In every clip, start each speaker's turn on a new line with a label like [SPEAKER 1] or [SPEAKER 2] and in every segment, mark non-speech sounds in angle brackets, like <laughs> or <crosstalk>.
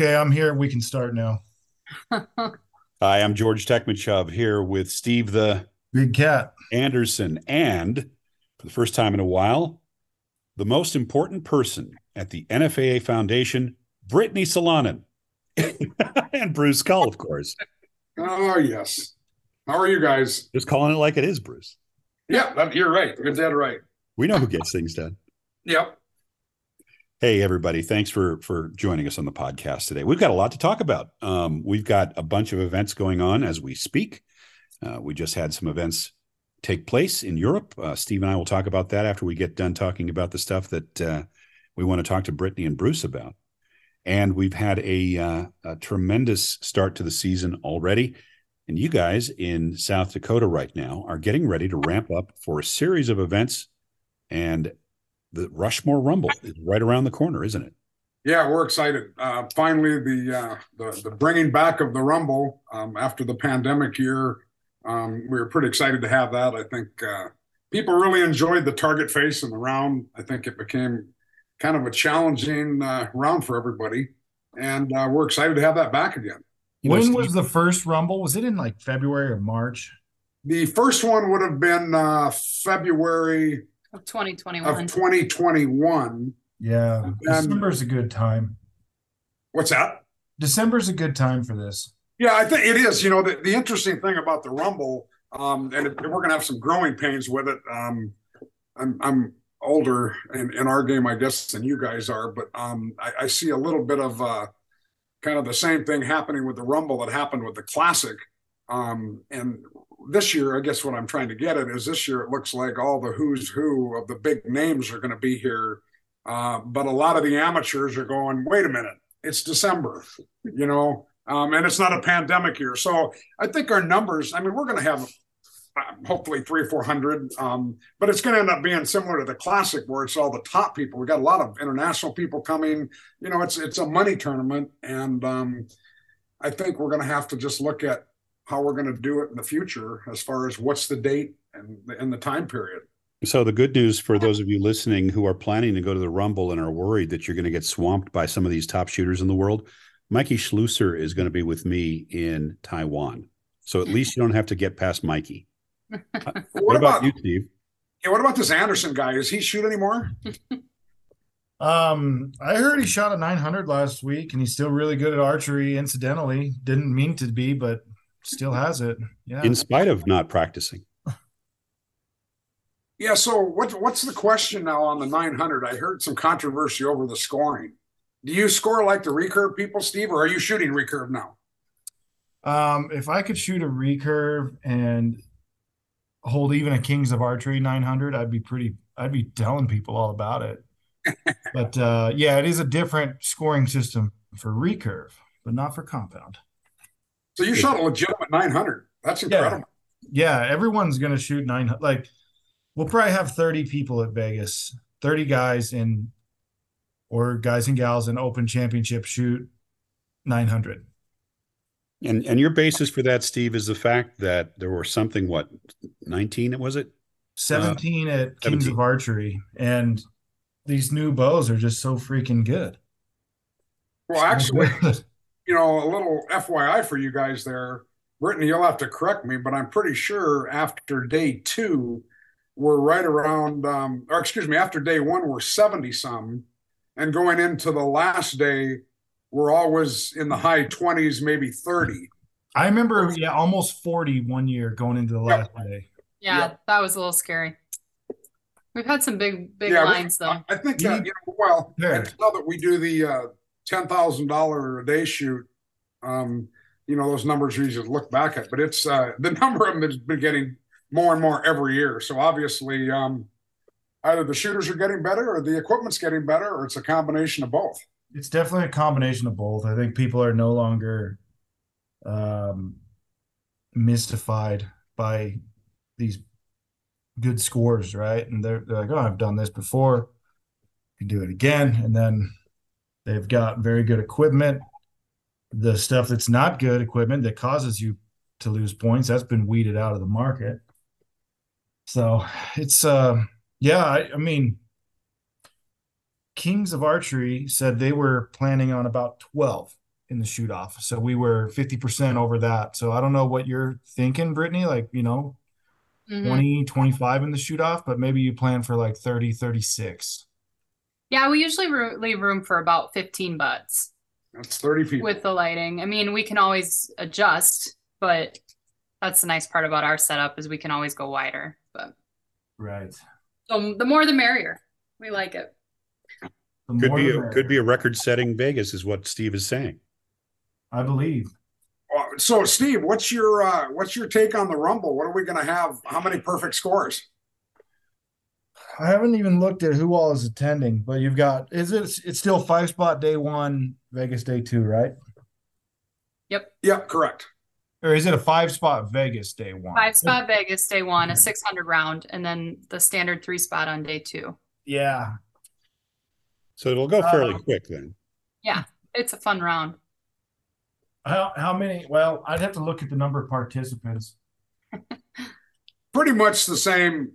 [SPEAKER 1] Okay, I'm here. We can start now. <laughs>
[SPEAKER 2] Hi, I'm George Tekmitchov here with Steve the
[SPEAKER 1] Big Cat
[SPEAKER 2] Anderson, and for the first time in a while, the most important person at the NFAA Foundation, Brittany Solonen, <laughs> and Bruce Cull, of course.
[SPEAKER 3] Oh yes. How are you guys?
[SPEAKER 2] Just calling it like it is, Bruce.
[SPEAKER 3] Yeah, you're right. You're dead right.
[SPEAKER 2] We know who gets things done.
[SPEAKER 3] Yep.
[SPEAKER 2] Hey, everybody! Thanks for for joining us on the podcast today. We've got a lot to talk about. Um, we've got a bunch of events going on as we speak. Uh, we just had some events take place in Europe. Uh, Steve and I will talk about that after we get done talking about the stuff that uh, we want to talk to Brittany and Bruce about. And we've had a, uh, a tremendous start to the season already. And you guys in South Dakota right now are getting ready to ramp up for a series of events. And the Rushmore Rumble is right around the corner, isn't it?
[SPEAKER 3] Yeah, we're excited. Uh, finally, the, uh, the the bringing back of the Rumble um, after the pandemic year. Um, we were pretty excited to have that. I think uh, people really enjoyed the target face and the round. I think it became kind of a challenging uh, round for everybody, and uh, we're excited to have that back again.
[SPEAKER 1] When was the first Rumble? Was it in like February or March?
[SPEAKER 3] The first one would have been uh, February
[SPEAKER 4] of 2021.
[SPEAKER 3] Of 2021.
[SPEAKER 1] Yeah. December's a good time.
[SPEAKER 3] What's that?
[SPEAKER 1] December's a good time for this.
[SPEAKER 3] Yeah, I think it is. You know, the, the interesting thing about the Rumble, um, and we're going to have some growing pains with it. Um, I'm, I'm older in, in our game, I guess, than you guys are, but um, I, I, see a little bit of uh, kind of the same thing happening with the Rumble that happened with the Classic. Um, and this year, I guess what I'm trying to get at is this year it looks like all the who's who of the big names are going to be here. Uh, but a lot of the amateurs are going, wait a minute, it's December, you know, um, and it's not a pandemic year. So I think our numbers, I mean, we're going to have uh, hopefully three or 400, um, but it's going to end up being similar to the classic where it's all the top people. We got a lot of international people coming, you know, it's, it's a money tournament. And um, I think we're going to have to just look at how we're going to do it in the future as far as what's the date and the, and the time period.
[SPEAKER 2] So the good news for those of you listening who are planning to go to the Rumble and are worried that you're going to get swamped by some of these top shooters in the world, Mikey Schloesser is going to be with me in Taiwan. So at least you don't have to get past Mikey. <laughs> what, what, about, about you, Steve?
[SPEAKER 3] Yeah, what about this Anderson guy? Does he shoot anymore? <laughs>
[SPEAKER 1] um, I heard he shot a 900 last week, and he's still really good at archery. Incidentally, didn't mean to be, but still has it. Yeah.
[SPEAKER 2] In spite of not practicing.
[SPEAKER 3] Yeah. So what's what's the question now on the 900? I heard some controversy over the scoring. Do you score like the recurve people, Steve, or are you shooting recurve now?
[SPEAKER 1] Um, if I could shoot a recurve and hold even a Kings of Archery 900, I'd be pretty. I'd be telling people all about it. <laughs> but uh, yeah, it is a different scoring system for recurve, but not for compound.
[SPEAKER 3] So you shot a legitimate 900. That's incredible.
[SPEAKER 1] Yeah, yeah everyone's going to shoot 900. Like, we'll probably have 30 people at Vegas, 30 guys in, or guys and gals in open championship shoot 900.
[SPEAKER 2] And and your basis for that, Steve, is the fact that there were something what nineteen was it?
[SPEAKER 1] Seventeen uh, at Kings 17. of Archery, and these new bows are just so freaking good.
[SPEAKER 3] Well, actually, <laughs> you know, a little FYI for you guys there, Brittany, you'll have to correct me, but I'm pretty sure after day two, we're right around, um, or excuse me, after day one, we're 70 some. And going into the last day, we're always in the high 20s, maybe 30.
[SPEAKER 1] I remember, yeah, almost 40 one year going into the last yep. day.
[SPEAKER 4] Yeah, yep. that was a little scary. We've had some big, big yeah, lines though.
[SPEAKER 3] I think that, you know, well, now that we do the uh, ten thousand dollar a day shoot, um, you know those numbers you just look back at. But it's uh, <laughs> the number of them has been getting more and more every year. So obviously, um, either the shooters are getting better, or the equipment's getting better, or it's a combination of both.
[SPEAKER 1] It's definitely a combination of both. I think people are no longer um, mystified by these good scores, right? And they're, they're like, "Oh, I've done this before. Can do it again." And then They've got very good equipment. The stuff that's not good equipment that causes you to lose points, that's been weeded out of the market. So it's uh yeah, I, I mean Kings of Archery said they were planning on about 12 in the shoot off. So we were 50% over that. So I don't know what you're thinking, Brittany, like, you know,
[SPEAKER 4] Mhm.
[SPEAKER 1] 20, 25 in the shoot off, but maybe you plan for like 30, 36.
[SPEAKER 4] Yeah, we usually ro- leave room for about 15 butts
[SPEAKER 3] That's 30 people.
[SPEAKER 4] with the lighting. I mean, we can always adjust, but that's the nice part about our setup is we can always go wider. But
[SPEAKER 1] Right.
[SPEAKER 4] so the more the merrier. We like it.
[SPEAKER 1] The
[SPEAKER 2] Could be a, could be a record-setting Vegas, is what Steve is saying.
[SPEAKER 1] I believe.
[SPEAKER 3] Uh, So, Steve, what's your uh, what's your take on the Rumble? What are we going to have? How many perfect scores?
[SPEAKER 1] I haven't even looked at who all is attending, but you've got is it it's still five spot day one, Vegas day two, right?
[SPEAKER 3] Yep, Yep, correct.
[SPEAKER 1] Or is it a five spot Vegas day one?
[SPEAKER 4] Five spot Vegas day one, a 600 round, and then the standard three spot on day two.
[SPEAKER 1] Yeah.
[SPEAKER 2] So it'll go fairly
[SPEAKER 1] Uh,
[SPEAKER 2] quick then.
[SPEAKER 4] Yeah, it's a fun round.
[SPEAKER 1] How how many? Well, I'd have to look at the number of participants. <laughs>
[SPEAKER 3] Pretty much the same.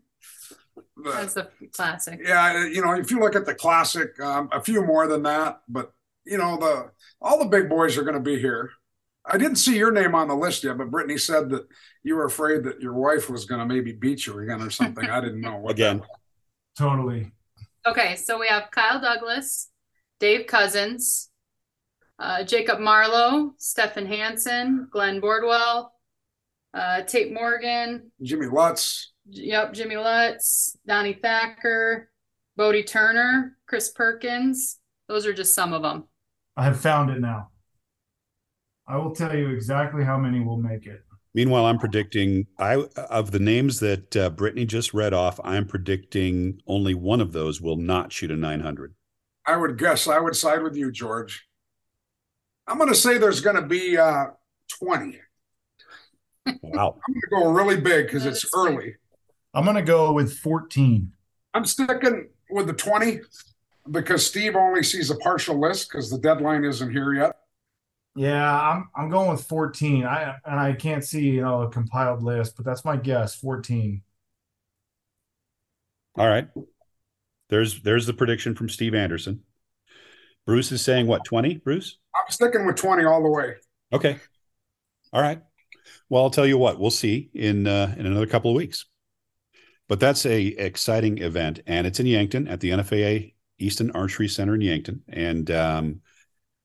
[SPEAKER 3] The-
[SPEAKER 4] That's the classic.
[SPEAKER 3] yeah, you know, if you look at the classic, um, a few more than that, but you know, the all the big boys are going to be here. I didn't see your name on the list yet, but Brittany said that you were afraid that your wife was going to maybe beat you again or something. I didn't know what
[SPEAKER 2] Again.
[SPEAKER 3] that-
[SPEAKER 1] Totally.
[SPEAKER 4] Okay, so we have Kyle Douglas, Dave Cousins, uh, Jacob Marlowe, Stefan Hansen, Glenn Boardwell, uh, Tate Morgan,
[SPEAKER 3] Jimmy Lutz.
[SPEAKER 4] Yep, Jimmy Lutz, Donnie Thacker, Bodie Turner, Chris Perkins. Those are just some of them.
[SPEAKER 1] I have found it now. I will tell you exactly how many will make it.
[SPEAKER 2] Meanwhile, I'm predicting I of the names that uh, Brittany just read off. I'm predicting only one of those will not shoot a 900.
[SPEAKER 3] I would guess I would side with you, George. I'm going to say there's going to be uh, 20.
[SPEAKER 2] Wow.
[SPEAKER 3] I'm going to go really big because it's
[SPEAKER 4] is fine.
[SPEAKER 3] early.
[SPEAKER 1] I'm gonna go with 14.
[SPEAKER 3] I'm sticking with the 20 because Steve only sees a partial list because the deadline isn't here yet.
[SPEAKER 1] Yeah, I'm I'm going with 14. I and I can't see, you know, a compiled list, but that's my guess, 14.
[SPEAKER 2] All right. There's there's the prediction from Steve Anderson. Bruce is saying what 20, Bruce?
[SPEAKER 3] I'm sticking with 20 all the way.
[SPEAKER 2] Okay. All right. Well, I'll tell you what, we'll see in uh, in another couple of weeks. But that's a exciting event, and it's in Yankton at the NFAA Easton Archery Center in Yankton. And um,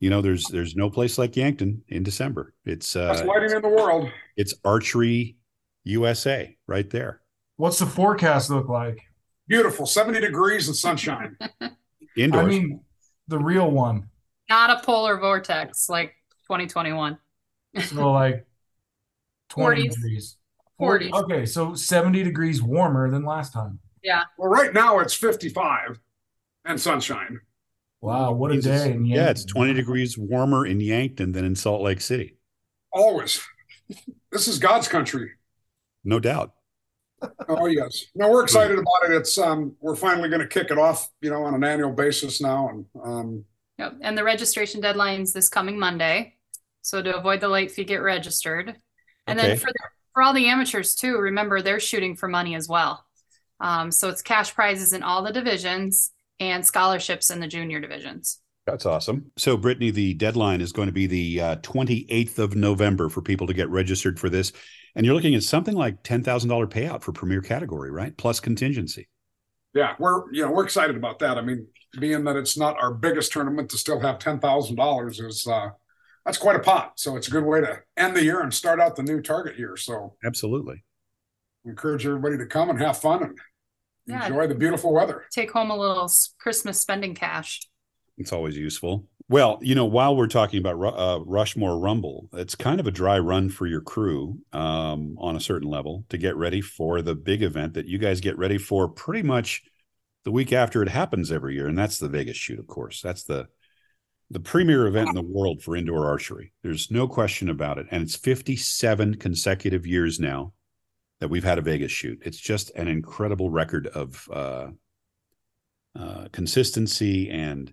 [SPEAKER 2] you know, there's there's no place like Yankton in December. It's
[SPEAKER 3] Best
[SPEAKER 2] uh,
[SPEAKER 3] lighting in the world.
[SPEAKER 2] it's Archery USA right there.
[SPEAKER 1] What's the forecast look like?
[SPEAKER 3] Beautiful, 70 degrees and sunshine. <laughs>
[SPEAKER 2] Indoors.
[SPEAKER 1] I mean, the real one.
[SPEAKER 4] Not a polar vortex like 2021.
[SPEAKER 1] So like 20
[SPEAKER 4] 40s.
[SPEAKER 1] degrees.
[SPEAKER 4] 40s.
[SPEAKER 1] Okay, so 70 degrees warmer than last time. Yeah.
[SPEAKER 3] Well, right now it's 55 and sunshine.
[SPEAKER 1] Wow, what a
[SPEAKER 2] Jesus.
[SPEAKER 1] day. in
[SPEAKER 2] yeah, it's 20 degrees warmer in Yankton than in Salt Lake City.
[SPEAKER 3] Always. This is God's country.
[SPEAKER 2] No doubt.
[SPEAKER 3] Oh yes. No, we're excited about it. It's um we're finally going to kick it off, you know, on an annual basis now and um
[SPEAKER 4] Yep. And the registration deadline's this coming Monday. So to avoid the late fee, get registered. And
[SPEAKER 2] Okay.
[SPEAKER 4] then for the, for all the amateurs too, remember they're shooting for money as well. Um, so it's cash prizes in all the divisions and scholarships in the junior divisions.
[SPEAKER 2] That's awesome. So, Brittany, the deadline is going to be the uh, 28th of November for people to get registered for this. And you're looking at something like $10,000 payout for premier category, right? Plus contingency.
[SPEAKER 3] yeah, we're you know, we're excited about that. I mean, being that it's not our biggest tournament to still have $10,000 is uh that's quite a pot. So it's a good way to end the year and start out the new target year. So
[SPEAKER 2] Absolutely.
[SPEAKER 3] encourage everybody to come and have fun and
[SPEAKER 4] Yeah.
[SPEAKER 3] enjoy the beautiful weather.
[SPEAKER 4] Take home a little Christmas spending cash.
[SPEAKER 2] It's always useful. Well, you know, while we're talking about uh, Rushmore Rumble, it's kind of a dry run for your crew um, on a certain level to get ready for the big event that you guys get ready for pretty much the week after it happens every year, and that's the Vegas shoot, of course. That's the the premier event in the world for indoor archery. There's no question about it, and it's 57 consecutive years now that we've had a Vegas shoot. It's just an incredible record of uh, uh, consistency and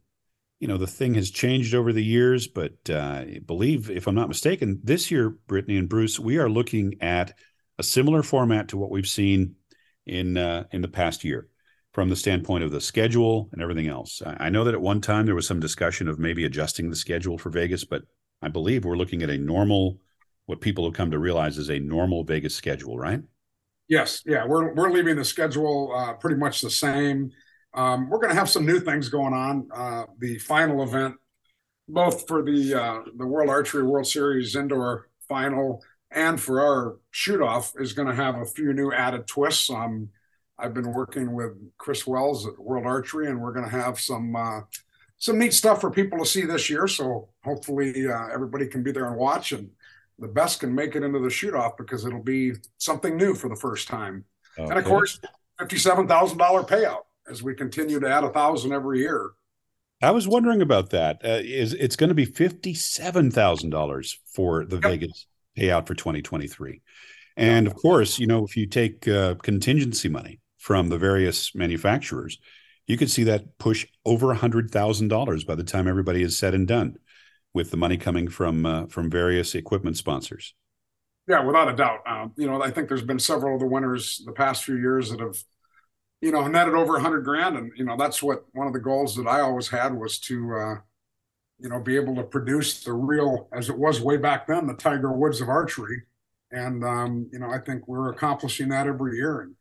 [SPEAKER 2] you know the thing has changed over the years but uh, I believe if i'm not mistaken this year brittany and bruce we are looking at a similar format to what we've seen in uh, in the past year from the standpoint of the schedule and everything else I, know that at one time there was some discussion of maybe adjusting the schedule for vegas but I believe we're looking at a normal, what people have come to realize is a normal Vegas schedule, right?
[SPEAKER 3] Yes, yeah, we're we're leaving the schedule uh, pretty much the same. Um, we're going to have some new things going on. Uh, the final event, both for the uh, the World Archery World Series indoor final and for our shoot off, is going to have a few new added twists. Um, I've been working with Chris Wells at World Archery, and we're going to have some uh, some neat stuff for people to see this year. So hopefully uh, everybody can be there and watch, and the best can make it into the shoot off because it'll be something new for the first time. Okay. And of course, fifty-seven thousand dollar payout as we continue to add a thousand every year.
[SPEAKER 2] I was wondering about that. Uh, is it's going to be fifty-seven thousand dollars for the yep. Vegas payout for 2023, and of course, you know if you take uh, contingency money from the various manufacturers, you could see that push over a hundred thousand dollars by the time everybody is said and done, with the money coming from uh, from various equipment sponsors.
[SPEAKER 3] Yeah, without a doubt. Um, you know, I think there's been several of the winners the past few years that have you know, netted over a hundred grand. And, you know, that's what one of the goals that I always had was to, uh, you know, be able to produce the real, as it was way back then, the Tiger Woods of archery. And, um, you know, I think we're accomplishing that every year. And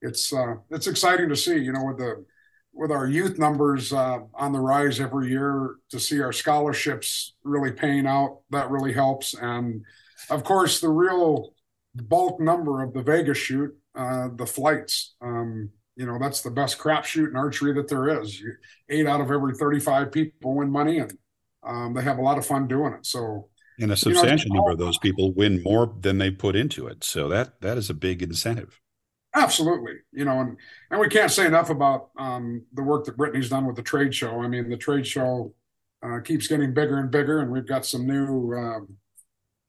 [SPEAKER 3] it's, uh, it's exciting to see, you know, with the, with our youth numbers uh, on the rise every year to see our scholarships really paying out, that really helps. And of course, the real bulk number of the Vegas shoot, uh, the flights. Um, you know that's the best crapshoot in archery that there is. Eight out of every thirty-five people win money, and um, they have a lot of fun doing it. So,
[SPEAKER 2] and a substantial you know, number of those people win more than they put into it. So that that is a big incentive.
[SPEAKER 3] Absolutely, you know, and and we can't say enough about um, the work that Brittany's done with the trade show. I mean, the trade show uh, keeps getting bigger and bigger, and we've got some new uh,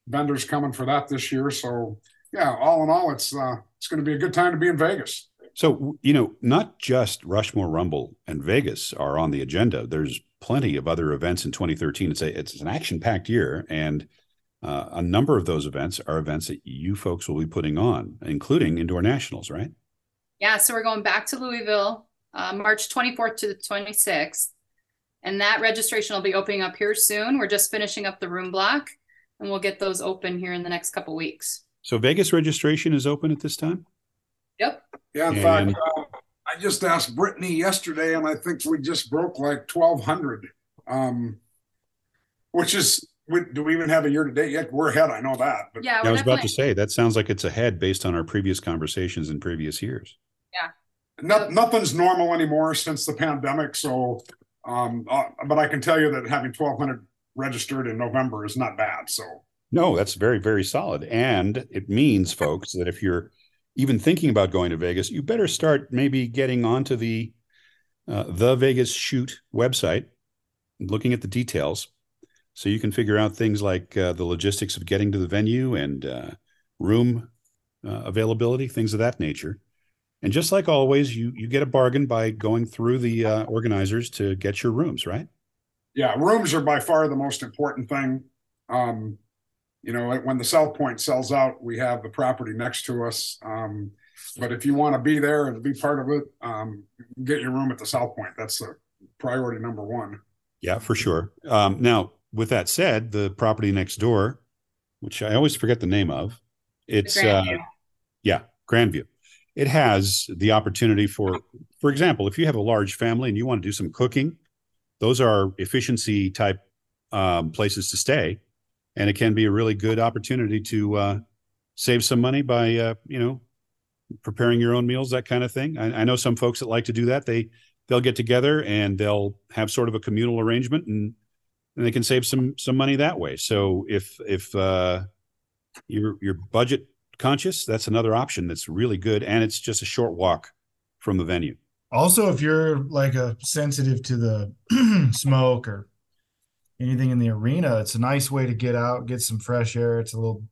[SPEAKER 3] vendors coming for that this year. So, yeah, all in all, it's uh, it's going to be a good time to be in Vegas.
[SPEAKER 2] So, you know, not just Rushmore Rumble and Vegas are on the agenda. There's plenty of other events in 2013. It's a it's an action packed year, and uh, a number of those events are events that you folks will be putting on, including indoor nationals, right?
[SPEAKER 4] Yeah, so we're going back to Louisville, uh, March 24th to the 26th, and that registration will be opening up here soon. We're just finishing up the room block, and we'll get those open here in the next couple weeks.
[SPEAKER 2] So Vegas registration is open at this time.
[SPEAKER 4] Yep.
[SPEAKER 3] Yeah, in and, fact, uh, I just asked Brittany yesterday, and I think we just broke like twelve hundred, um, which is. We, do we even have a year to date yet? We're ahead. I know that.
[SPEAKER 4] But. Yeah,
[SPEAKER 2] I was about to say that sounds like it's ahead based on our previous conversations in previous years.
[SPEAKER 4] Yeah.
[SPEAKER 3] No, nothing's normal anymore since the pandemic. So, um, uh, but I can tell you that having 1,200 registered in November is not bad. So,
[SPEAKER 2] no, that's very, very solid. And it means, folks, that if you're even thinking about going to Vegas, you better start maybe getting onto the uh, the Vegas Shoot website, looking at the details, so you can figure out things like uh, the logistics of getting to the venue and uh, room uh, availability, things of that nature. And just like always, you you get a bargain by going through the uh, organizers to get your rooms, right?
[SPEAKER 3] Yeah, rooms are by far the most important thing. Um, you know, when the South Point sells out, we have the property next to us. Um, but if you want to be there and be part of it, um, get your room at the South Point. That's the priority number one.
[SPEAKER 2] Yeah, for sure. Um, now, with that said, the property next door, which I always forget the name of, it's uh, yeah, Grandview. It has the opportunity for, for example, if you have a large family and you want to do some cooking, those are efficiency type um, places to stay and it can be a really good opportunity to uh, save some money by uh, you know preparing your own meals, that kind of thing. I, I, know some folks that like to do that. They they'll get together and they'll have sort of a communal arrangement, and and they can save some some money that way. So if if uh, you're you're budget conscious, that's another option that's really good, and it's just a short walk from the venue.
[SPEAKER 1] Also, if you're like a sensitive to the <clears throat> smoke or anything in the arena. It's a nice way to get out, get some fresh air. It's a little,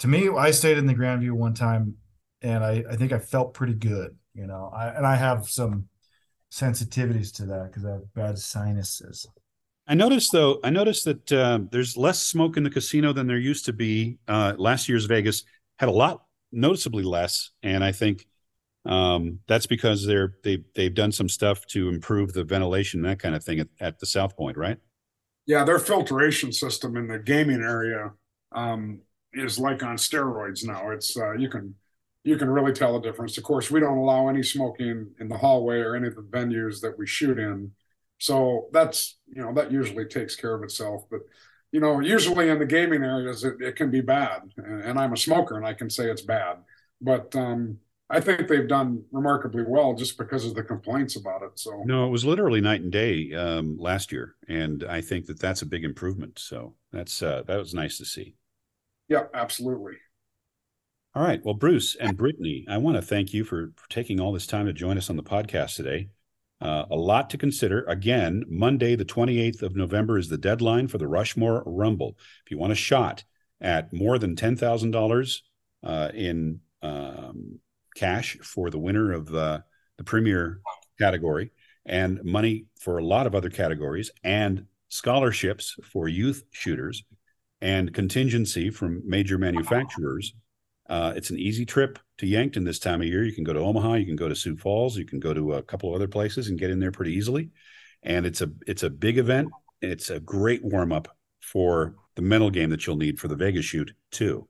[SPEAKER 1] to me, I stayed in the Grandview one time and I, I think I felt pretty good, you know, I, and I have some sensitivities to that because I have bad sinuses.
[SPEAKER 2] I noticed though, I noticed that uh, there's less smoke in the casino than there used to be. Uh, last year's Vegas had a lot, noticeably less, and I think um, that's because they're they they've done some stuff to improve the ventilation, that kind of thing at, at the South Point, right?
[SPEAKER 3] Yeah, their filtration system in the gaming area um, is like on steroids now. It's uh, you can you can really tell the difference. Of course, we don't allow any smoking in the hallway or any of the venues that we shoot in. So that's you know that usually takes care of itself. But you know, usually in the gaming areas, it, it can be bad. And, and, I'm a smoker, and I can say it's bad. But um, I think they've done remarkably well just because of the complaints about it. So
[SPEAKER 2] no, it was literally night and day um, last year, and I think that that's a big improvement. So that's uh, that was nice to see.
[SPEAKER 3] Yeah, absolutely.
[SPEAKER 2] All right. Well, Bruce and Brittany, I want to thank you for, for taking all this time to join us on the podcast today. Uh, a lot to consider. Again, Monday, the 28th of November is the deadline for the Rushmore Rumble. If you want a shot at more than $10,000 uh, in um, cash for the winner of the, the premier category and money for a lot of other categories and scholarships for youth shooters and contingency from major manufacturers, uh, it's an easy trip to Yankton this time of year. You can go to Omaha, you can go to Sioux Falls, you can go to a couple of other places and get in there pretty easily. And it's a it's a big event. It's a great warm up for the mental game that you'll need for the Vegas shoot too.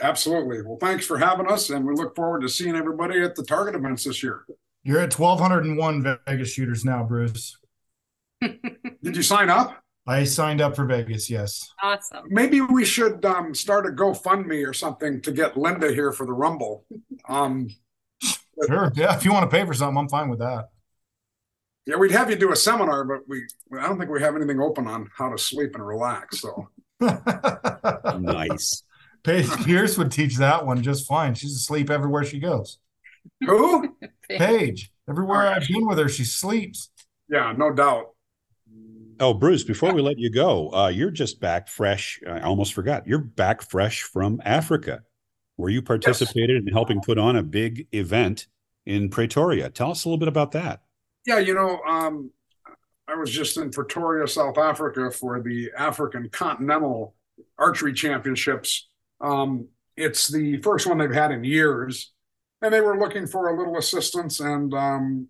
[SPEAKER 3] Absolutely. Well, thanks for having us, and we look forward to seeing everybody at the Target events this year.
[SPEAKER 1] You're at 1,201 Vegas shooters now, Bruce. <laughs>
[SPEAKER 3] Did you sign up?
[SPEAKER 1] I signed up for Vegas. Yes.
[SPEAKER 4] Awesome.
[SPEAKER 3] Maybe we should um, start a GoFundMe or something to get Linda here for the Rumble. Um,
[SPEAKER 1] sure. Yeah. If you want to pay for something, I'm fine with that.
[SPEAKER 3] Yeah, we'd have you do a seminar, but we I don't think we have anything open on how to sleep and relax. So <laughs>
[SPEAKER 2] nice.
[SPEAKER 1] Paige Pierce would teach that one just fine. She's asleep everywhere she goes.
[SPEAKER 3] Who? <laughs>
[SPEAKER 1] Paige. Everywhere I've been with her, she sleeps.
[SPEAKER 3] Yeah, no doubt.
[SPEAKER 2] Oh, Bruce, before we let you go, uh, you're just back fresh. I almost forgot. You're back fresh from Africa, where you participated yes. in helping put on a big event in Pretoria. Tell us a little bit about that.
[SPEAKER 3] Yeah, you know, um, I was just in Pretoria, South Africa for the African Continental Archery Championships. Um, it's the first one they've had in years, and they were looking for a little assistance, and um,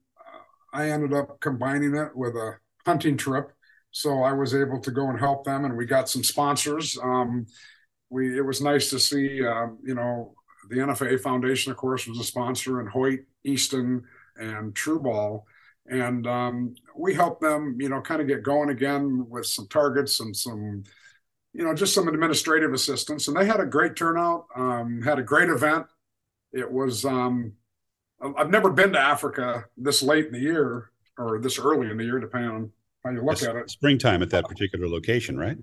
[SPEAKER 3] I ended up combining it with a hunting trip so I was able to go and help them, and we got some sponsors. Um, we it was nice to see, um, you know, the NFA Foundation, of course, was a sponsor, and Hoyt, Easton, and Trueball, and um, we helped them, you know, kind of get going again with some targets and some, you know, just some administrative assistance. And they had a great turnout, um, had a great event. It was. Um, I've never been to Africa this late in the year or this early in the year, depending on how you look it's at it.
[SPEAKER 2] Springtime at that particular location, right?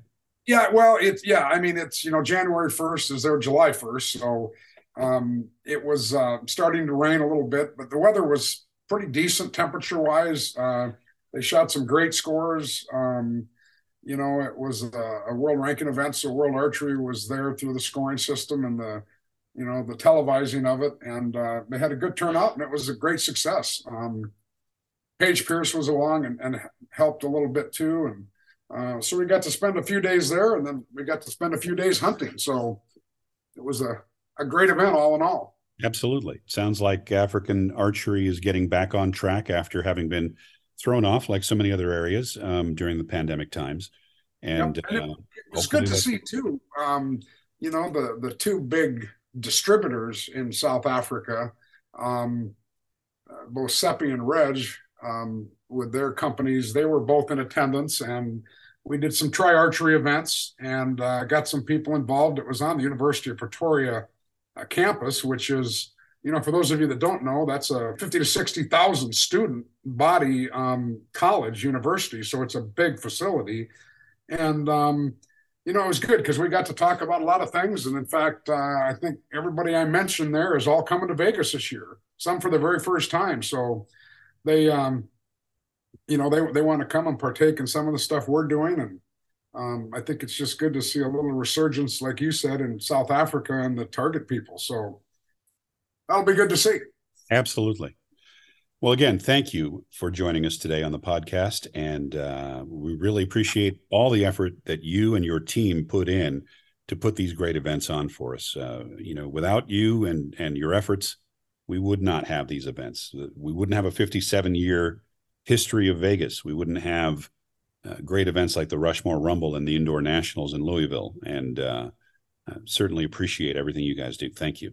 [SPEAKER 3] Yeah, well, it's yeah. I mean, it's you know January first is there July first, so um, it was uh, starting to rain a little bit, but the weather was pretty decent temperature wise. Uh, they shot some great scores. Um, you know, it was a, a, world ranking event, so World Archery was there through the scoring system and the, you know, the televising of it, and uh, they had a good turnout, and it was a great success. Um, Paige Pierce was along and, and helped a little bit too. And uh, so we got to spend a few days there and then we got to spend a few days hunting. So it was a, a great event all in all.
[SPEAKER 2] Absolutely. Sounds like African archery is getting back on track after having been thrown off like so many other areas um, during the pandemic times. And, yep.
[SPEAKER 3] it, uh, it's good to see too. Um, you know, the, the two big distributors in South Africa, um, uh, both Seppi and Reg, um, with their companies. They were both in attendance, and we did some tri archery events and uh, got some people involved. It was on the University of Pretoria uh, campus, which is, you know, for those of you that don't know, that's a 50 to 60,000 student body um, college university. So it's a big facility. And, um, you know, it was good because we got to talk about a lot of things. And in fact, uh, I think everybody I mentioned there is all coming to Vegas this year, some for the very first time. So they um you know they they want to come and partake in some of the stuff we're doing and um, I think it's just good to see a little resurgence, like you said, in South Africa and the target people. So that'll be good to see.
[SPEAKER 2] Absolutely. Well, again, thank you for joining us today on the podcast. And uh, we really appreciate all the effort that you and your team put in to put these great events on for us. Uh, you know, without you and, and your efforts, we would not have these events. We wouldn't have a 57 year history of Vegas. We wouldn't have uh, great events like the Rushmore Rumble and the Indoor Nationals in Louisville. And uh, certainly appreciate everything you guys do. Thank you.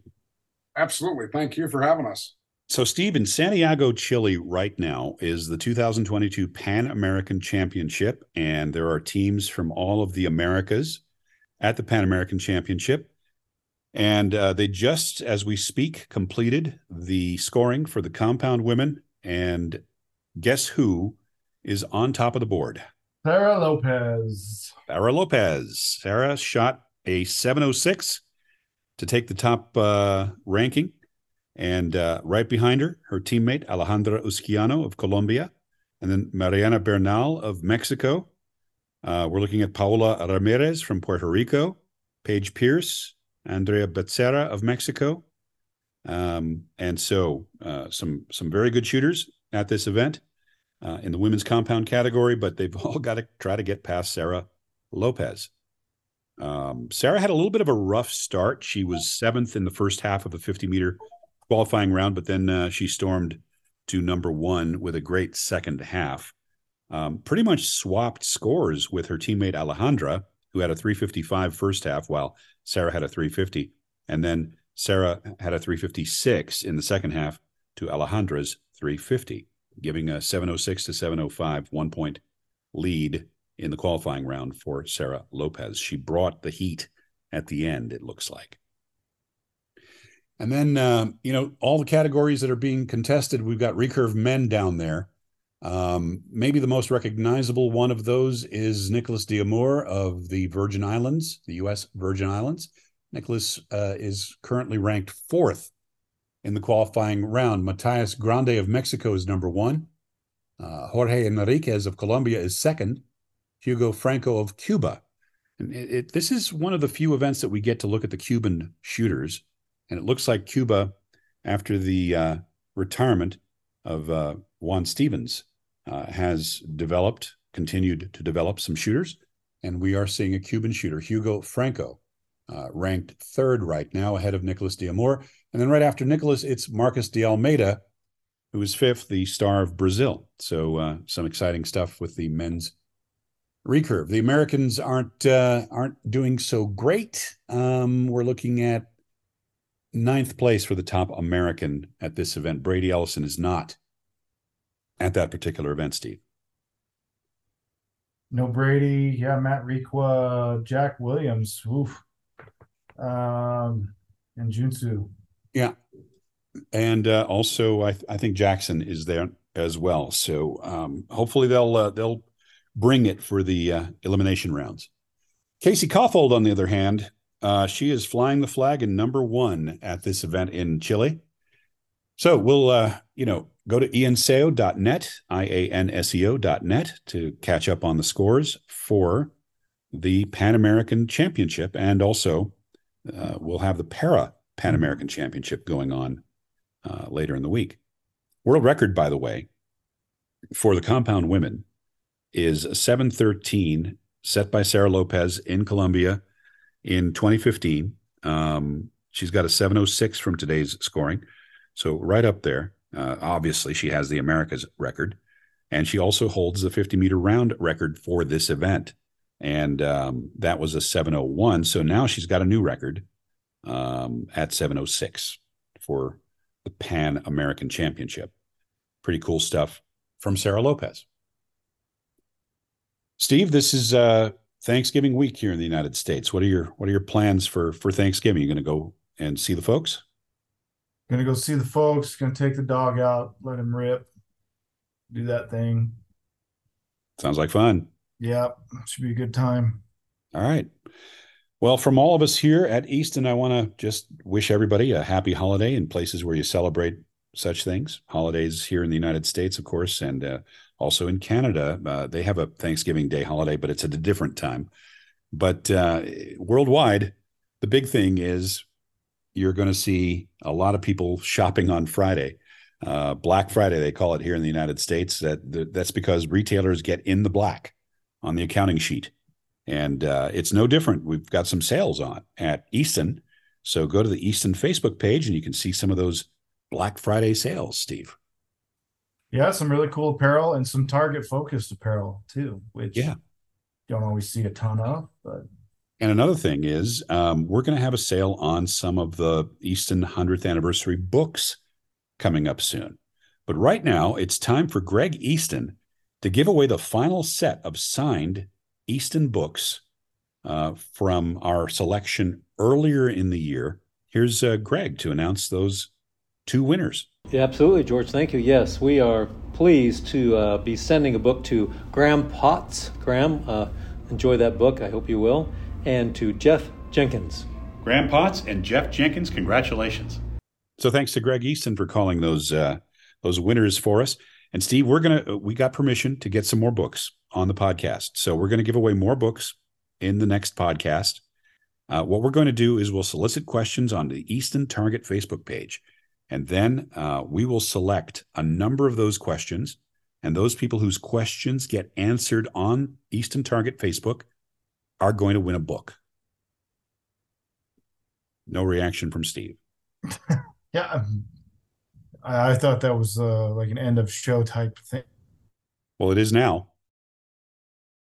[SPEAKER 3] Absolutely. Thank you for having us.
[SPEAKER 2] So, Steve, in Santiago, Chile, right now is the 2022 Pan American Championship, and there are teams from all of the Americas at the Pan American Championship. And uh, they just, as we speak, completed the scoring for the compound women. And guess who is on top of the board?
[SPEAKER 1] Sara Lopez.
[SPEAKER 2] Sara Lopez. Sara shot a 706 to take the top uh, ranking. And uh, right behind her, her teammate Alejandra Usquiano of Colombia, and then Mariana Bernal of Mexico. Uh, we're looking at Paola Ramirez from Puerto Rico, Paige Pierce, Andrea Becerra of Mexico. Um, and so uh, some some very good shooters at this event uh, in the women's compound category, but they've <laughs> all got to try to get past Sara Lopez. Um, Sara had a little bit of a rough start. She was seventh in the first half of the 50 meter qualifying round, but then uh, she stormed to number one with a great second half. Um, pretty much swapped scores with her teammate Alejandra, who had a 355 first half, while Sara had a 350. And then Sara had a 356 in the second half to Alejandra's 350, giving a 706 to 705 one point lead in the qualifying round for Sara Lopez. She brought the heat at the end, it looks like. And then, uh, you know, all the categories that are being contested, we've got recurve men down there. Um, maybe the most recognizable one of those is Nicholas D'Amour of the Virgin Islands, the U.S. Virgin Islands. Nicholas uh, is currently ranked fourth in the qualifying round. Matias Grande of Mexico is number one. Uh, Jorge Enriquez of Colombia is second. Hugo Franco of Cuba. And it, it, this is one of the few events that we get to look at the Cuban shooters. And it looks like Cuba, after the uh, retirement of uh, Juan Stevens, uh, has developed, continued to develop some shooters. And we are seeing a Cuban shooter, Hugo Franco, uh, ranked third right now, ahead of Nicholas D'Amour. And then right after Nicholas, it's Marcus D'Almeida, who is fifth, the star of Brazil. So uh, some exciting stuff with the men's recurve. The Americans aren't uh, aren't doing so great. Um, we're looking at ninth place for the top American at this event. Brady Ellison is not at that particular event, Steve.
[SPEAKER 1] No Brady, yeah, Matt Requa, Jack Williams, oof, um, and Junsu.
[SPEAKER 2] Yeah, and uh, also I, th- I think Jackson is there as well. So um, hopefully they'll uh, they'll bring it for the uh, elimination rounds. Casey Kaufhold, on the other hand, uh, she is flying the flag in number one at this event in Chile. So we'll, uh, you know, go to ianseo.net, I-A-N-S-E-O.net to catch up on the scores for the Pan American Championship. And also uh, we'll have the Para Pan American Championship going on uh, later in the week. World record, by the way, for the compound women is 713 set by Sara Lopez in Colombia in 2015. Um, she's got a 706 from today's scoring. So right up there. Uh, obviously, she has the Americas record. And she also holds the 50 meter round record for this event. And um, that was a 701. So now she's got a new record um, at 706 for the Pan American Championship. Pretty cool stuff from Sara Lopez. Steve, this is uh, Thanksgiving week here in the United States. What are your What are your plans for for Thanksgiving? You going to go and see the folks?
[SPEAKER 1] Going to go see the folks. Going to take the dog out, let him rip, do that thing.
[SPEAKER 2] Sounds like fun.
[SPEAKER 1] Yeah, should be a good time.
[SPEAKER 2] All right. Well, from all of us here at Easton, I want to just wish everybody a happy holiday in places where you celebrate such things. Holidays here in the United States, of course, and uh, also in Canada, uh, they have a Thanksgiving Day holiday, but it's at a different time. But uh, worldwide, the big thing is you're going to see a lot of people shopping on Friday. Uh, black Friday, they call it here in the United States. That that's because retailers get in the black on the accounting sheet, and uh, it's no different. We've got some sales on at Easton, so go to the Easton Facebook page and you can see some of those Black Friday sales, Steve.
[SPEAKER 1] Yeah, some really cool apparel and some target focused apparel too, which
[SPEAKER 2] Yeah.
[SPEAKER 1] don't always see a ton of, but
[SPEAKER 2] And another thing is, um, we're going to have a sale on some of the Easton 100th anniversary books coming up soon. But right now, it's time for Greg Easton to give away the final set of signed Easton books uh, from our selection earlier in the year. Here's uh, Greg to announce those two winners.
[SPEAKER 5] Yeah, absolutely, George. Thank you. Yes, we are pleased to uh, be sending a book to Graham Potts. Graham, uh, enjoy that book. I hope you will. And to Jeff Jenkins.
[SPEAKER 2] Graham Potts and Jeff Jenkins, congratulations. So thanks to Greg Easton for calling those uh, those winners for us. And Steve, we're gonna we got permission to get some more books on the podcast, so we're gonna give away more books in the next podcast. Uh, what we're going to do is we'll solicit questions on the Easton Target Facebook page, and then uh, we will select a number of those questions, and those people whose questions get answered on Easton Target Facebook are going to win a book. No reaction from Steve. <laughs>
[SPEAKER 1] yeah, um, I, I thought that was uh, like an end of show type thing.
[SPEAKER 2] Well, it is now.